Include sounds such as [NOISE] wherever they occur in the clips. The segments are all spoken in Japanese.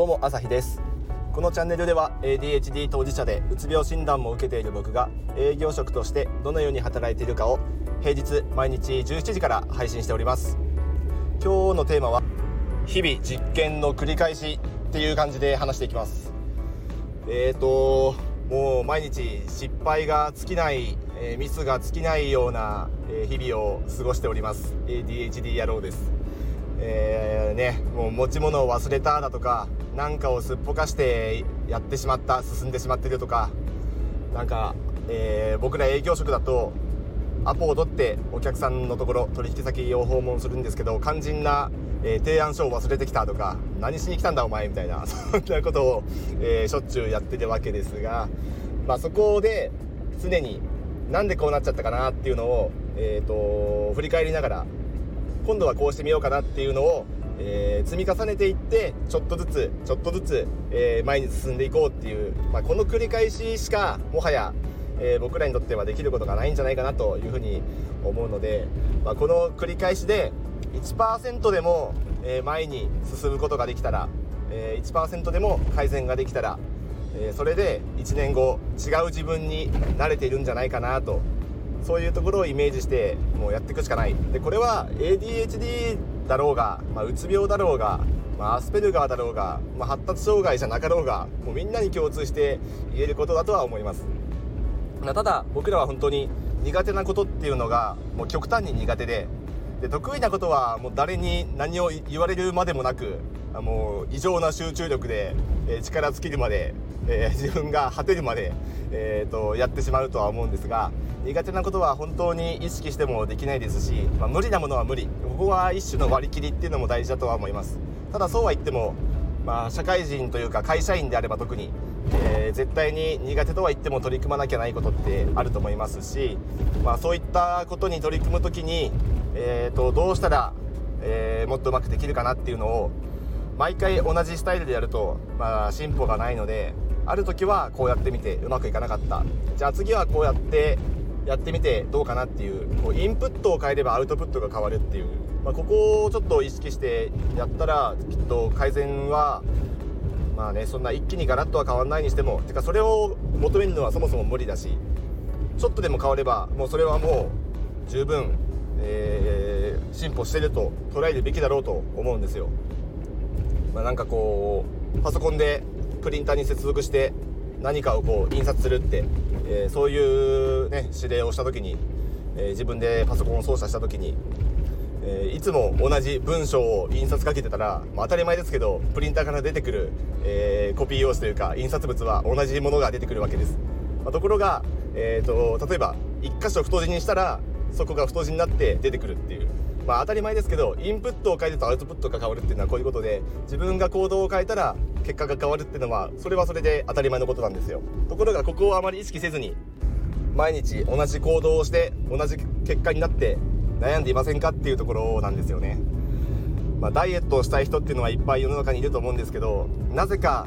どうも朝日です。このチャンネルでは ADHD 当事者でうつ病診断も受けている僕が営業職としてどのように働いているかを平日毎日17時から配信しております。今日のテーマは日々実験の繰り返しっていう感じで話していきます。えーともう毎日失敗が尽きない、えー、ミスが尽きないような、えー、日々を過ごしております。ADHD 野郎です。えー、ねもう持ち物を忘れただとか何かをすっぽかしてやってしまった進んでしまってるとかなんか、えー、僕ら営業職だとアポを取ってお客さんのところ取引先を訪問するんですけど肝心な、えー、提案書を忘れてきたとか何しに来たんだお前みたいな [LAUGHS] そんなことを、えー、しょっちゅうやってるわけですが、まあ、そこで常になんでこうなっちゃったかなっていうのを、えーと振り返りながら今度はこうしてみようかなっていうのを、えー、積み重ねていってちょっとずつちょっとずつ、えー、前に進んでいこうっていう、まあ、この繰り返ししかもはや、えー、僕らにとってはできることがないんじゃないかなというふうに思うので、まあ、この繰り返しで1%でも、え前に進むことができたら、え1%でも改善ができたら、えそれで1年後違う自分に慣れているんじゃないかなとそういうところをイメージしてもうやっていくしかない。でこれは ADHD だろうが、まあ、うつ病だろうが、まあ、アスペルガーだろうが、まあ、発達障害じゃなかろうがもうみんなに共通して言えることだとは思います、まあ、ただ僕らは本当に苦手なことっていうのがもう極端に苦手でで得意なことはもう誰に何を言われるまでもなくもう異常な集中力で、え、力尽きるまで、えー、[LAUGHS] 自分が果てるまで、えーと、やってしまうとは思うんですが苦手なことは本当に意識してもできないですし、まあ、無理なものは無理。ここは一種の割り切りっていうのも大事だとは思います。ただそうは言っても、まあ、社会人というか会社員であれば特に、えー、絶対に苦手とは言っても取り組まなきゃないことってあると思いますし、まあ、そういったことに取り組む時に、えーと、どうしたら、えー、もっとうまくできるかなっていうのを毎回同じスタイルでやると、まあ、進歩がないのである時はこうやってみてうまくいかなかったじゃあ次はこうやってやってみてどうかなっていうこうインプットを変えればアウトプットが変わるっていう、まあ、ここをちょっと意識してやったらきっと改善はまあねそんな一気にガラッとは変わらないにしてもてかそれを求めるのはそもそも無理だしちょっとでも変わればもうそれはもう十分、えー、進歩してると捉えるべきだろうと思うんですよ。まあ、なんかこうパソコンでプリンターに接続して何かをこう印刷するって、えー、そういうね指令をした時に、えー、自分でパソコンを操作した時に、えー、いつも同じ文章を印刷かけてたら、まあ、当たり前ですけどプリンターから出てくる、えコピー用紙というか印刷物は同じものが出てくるわけです、まあ、ところが、えーと例えば1箇所太字にしたらそこが太字になって出てくるっていう。まあ当たり前ですけどインプットを変えるとアウトプットが変わるっていうのはこういうことで自分が行動を変えたら結果が変わるっていうのはそれはそれで当たり前のことなんですよ。ところがここをあまり意識せずに毎日同じ行動をして同じ結果になって悩んでいませんかっていうところなんですよね。まあ、ダイエットをしたい人っていうのはいっぱい世の中にいると思うんですけどなぜか、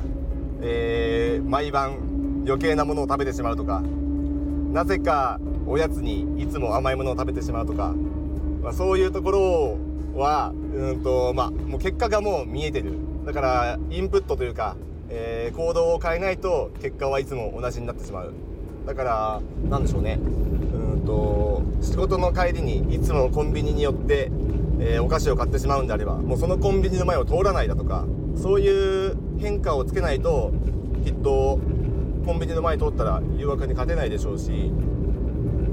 えー、毎晩余計なものを食べてしまうとかなぜかおやつにいつも甘いものを食べてしまうとかまあ、そういうところはうんと、まあ、もう結果がもう見えてる。だからインプットというか、えー、行動を変えないと結果はいつも同じになってしまう。だからなんでしょうね。うんと仕事の帰りにいつものコンビニに寄って、えー、お菓子を買ってしまうんであればもうそのコンビニの前を通らないだとかそういう変化をつけないときっとコンビニの前通ったら誘惑に勝てないでしょうし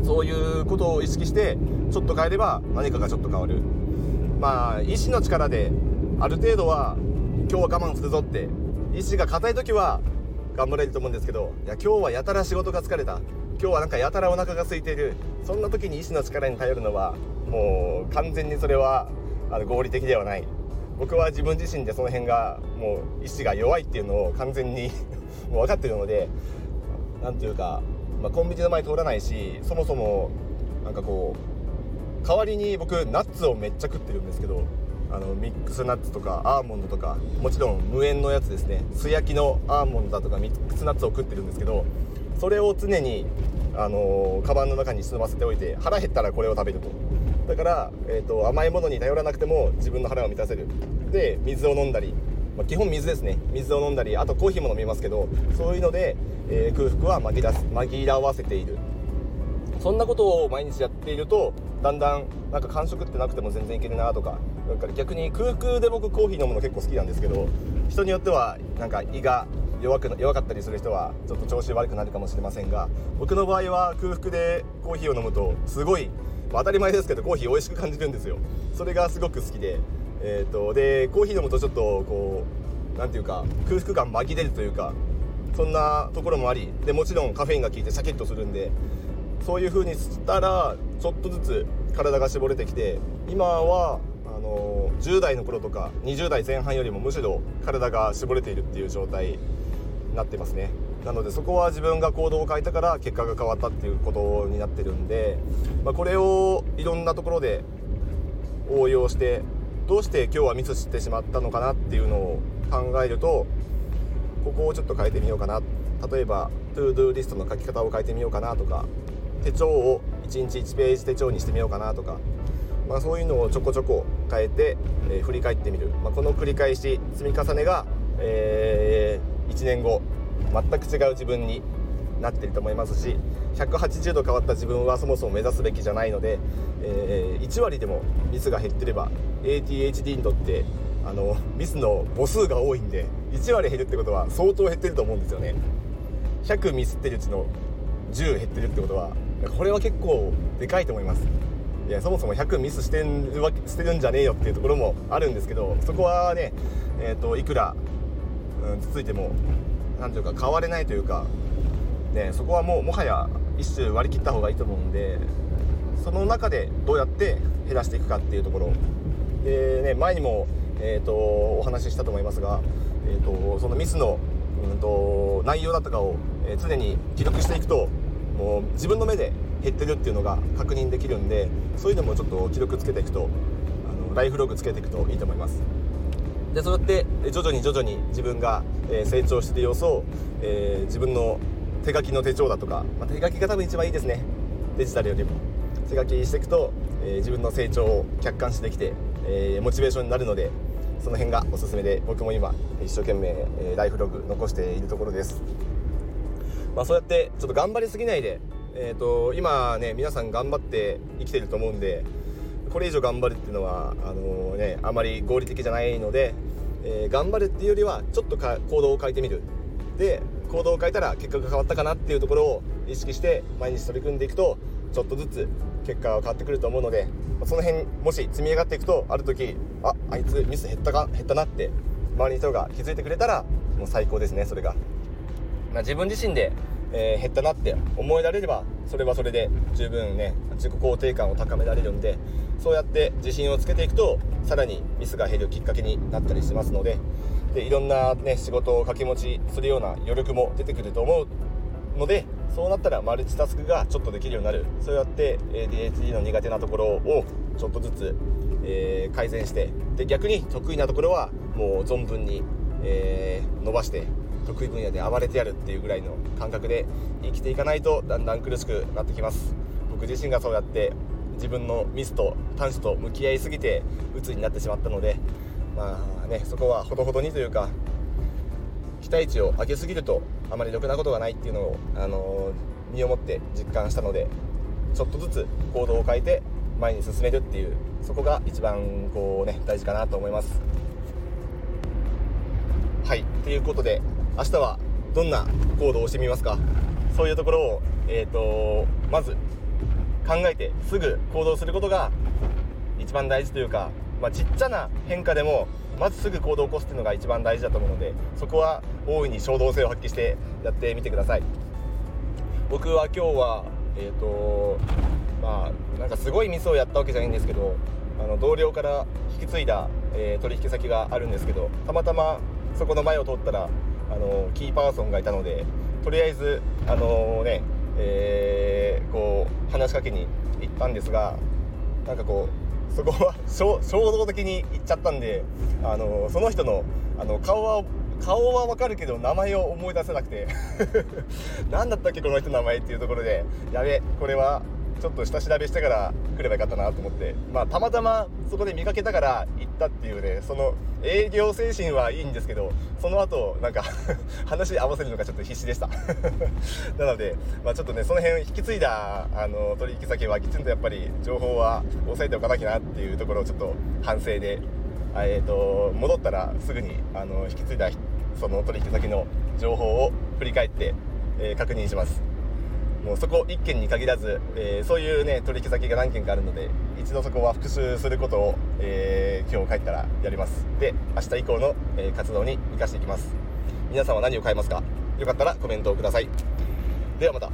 そういうことを意識してちょっと変えれば何かがちょっと変わる。まあ意志の力である程度は今日は我慢するぞって意志が硬い時は頑張れると思うんですけどいや今日はやたら仕事が疲れた。今日はなんかやたらお腹が空いている。そんな時に意志の力に頼るのはもう完全にそれはあの合理的ではない。僕は自分自身でその辺がもう意志が弱いっていうのを完全に [LAUGHS] もう分かってるので何ていうかまあ、コンビニの前通らないしそもそもなんかこう代わりに僕ナッツをめっちゃ食ってるんですけどあのミックスナッツとかアーモンドとかもちろん無塩のやつですね。素焼きのアーモンドだとかミックスナッツを食ってるんですけどそれを常にあのー、カバンの中に忍ばせておいて腹減ったらこれを食べると。だから、えーと、甘いものに頼らなくても自分の腹を満たせる。で水を飲んだりまあ、基本水ですね。水を飲んだりあとコーヒーも飲みますけどそういうので、えー、空腹は紛ら紛らわせている。そんなことを毎日やっているとだんだんなんか間食ってなくても全然いけるなとかだか逆に空腹で僕コーヒー飲むの結構好きなんですけど人によってはなんか胃が弱く弱かったりする人はちょっと調子悪くなるかもしれませんが僕の場合は空腹でコーヒーを飲むとすごい、まあ、当たり前ですけどコーヒー美味しく感じるんですよ。それがすごく好きでえーと、でコーヒー飲むとちょっとこう何ていうか空腹感紛れるというかそんなところもありでもちろんカフェインが効いてシャキッとするんでそういう風にしたらちょっとずつ体が絞れてきて今はあの10代の頃とか20代前半よりもむしろ体が絞れているっていう状態になってますね。なのでそこは自分が行動を変えたから結果が変わったっていうことになってるんで、まあ、これをいろんなところで応用してどうして今日はミスしてしまったのかなっていうのを考えるとここをちょっと変えてみようかな。例えば ToDo リストの書き方を変えてみようかなとか手帳を1日1ページ手帳にしてみようかなとか、まあ、そういうのをちょこちょこ変えて、えー、振り返ってみる、まあ、この繰り返し積み重ねが、えー、1年後全く違う自分になってると思いますし180度変わった自分はそもそも目指すべきじゃないので、えー、1割でもミスが減ってれば ADHD にとってあのミスの母数が多いんで1割減るってことは相当減ってると思うんですよね。100ミスってるうちの10減ってるってことはこれは結構でかいと思います。いやそもそも100ミスしてるわけしてるんじゃねえよっていうところもあるんですけどそこはね、えーと、いくら、うん、つついても何ていうか変われないというかね、そこはもうもはや一種割り切った方がいいと思うんでその中でどうやって減らしていくかっていうところで、ね、前にも、えーと、お話ししたと思いますが、えーと、そのミスの、うんと、内容だったかを、えー、常に記録していくともう自分の目で減ってるっていうのが確認できるんでそういうのもちょっと記録つけていくとあのライフログつけていくといいと思います。でそうやって徐々に徐々に自分が成長している様子を、えー、自分の手書きの手帳だとか、まあ、手書きが多分一番いいですね。デジタルよりも。手書きしていくと、えー、自分の成長を客観視できて、えー、モチベーションになるのでその辺がおすすめで僕も今一生懸命、えー、ライフログ残しているところです、まあ、そうやってちょっと頑張りすぎないで、えーと、今ね皆さん頑張って生きてると思うんでこれ以上頑張るっていうのはあのー、ねあまり合理的じゃないので、えー、頑張るっていうよりはちょっとか行動を変えてみる。で行動を変えたら結果が変わったかなっていうところを意識して毎日取り組んでいくとちょっとずつ結果が変わってくると思うのでその辺もし積み上がっていくとある時ああいつミス減ったか減ったなって周りの人が気づいてくれたらもう最高ですねそれが、まあ、自分自身で、えー、減ったなって思えられればそれはそれで十分ね自己肯定感を高められるんでそうやって自信をつけていくとさらにミスが減るきっかけになったりしますのででいろんな、ね、仕事を掛け持ちするような余力も出てくると思うのでそうなったらマルチタスクがちょっとできるようになる。そうやって ADHD の苦手なところをちょっとずつ、えー、改善してで逆に得意なところはもう存分に、えー、伸ばして得意分野で暴れてやるっていうぐらいの感覚で生きていかないとだんだん苦しくなってきます。僕自身がそうやって自分のミスと短所と向き合いすぎて鬱になってしまったのでまあねそこはほどほどにというか期待値を上げすぎるとあまりろくなことがないっていうのを、あのー、身をもって実感したのでちょっとずつ行動を変えて前に進めるっていうそこが一番こうね大事かなと思います。はいということで明日はどんな行動をしてみますか？そういうところを、えーとまず考えてすぐ行動することが一番大事というかまあ、ちっちゃな変化でもまずすぐ行動を起こすっていうのが一番大事だと思うのでそこは大いに衝動性を発揮してやってみてください。僕は今日はえっ、ー、とまあなんかすごいミスをやったわけじゃないんですけどあの同僚から引き継いだ、えー、取引先があるんですけどたまたまそこの前を通ったらあのキーパーソンがいたのでとりあえずあのねえー、こう話しかけに行ったんですがなんかこうそこは衝動的に行っちゃったんであのその人のあの顔は顔はわかるけど名前を思い出せなくて。[LAUGHS] 何だったっけこの人の名前っていうところで。やべこれはちょっと下調べしてから来ればよかったなと思って。まあたまたまそこで見かけたから行ったっていうねその営業精神はいいんですけどその後なんか [LAUGHS] 話合わせるのがちょっと必死でした。[LAUGHS] なので、まあ、ちょっとねその辺引き継いだあの取引先はきちんとやっぱり情報は押さえておかなきゃなっていうところをちょっと反省で、えーと、戻ったらすぐにあの引き継いだその取引先の情報を振り返って、えー、確認します。もうそこ1件に限らず、えー、そういうね取引先が何件かあるので一度そこは復習することを、えー、今日帰ったらやります。で明日以降の、え活動に生かしていきます。皆さんは何を買いますか？よかったらコメントをください。ではまた。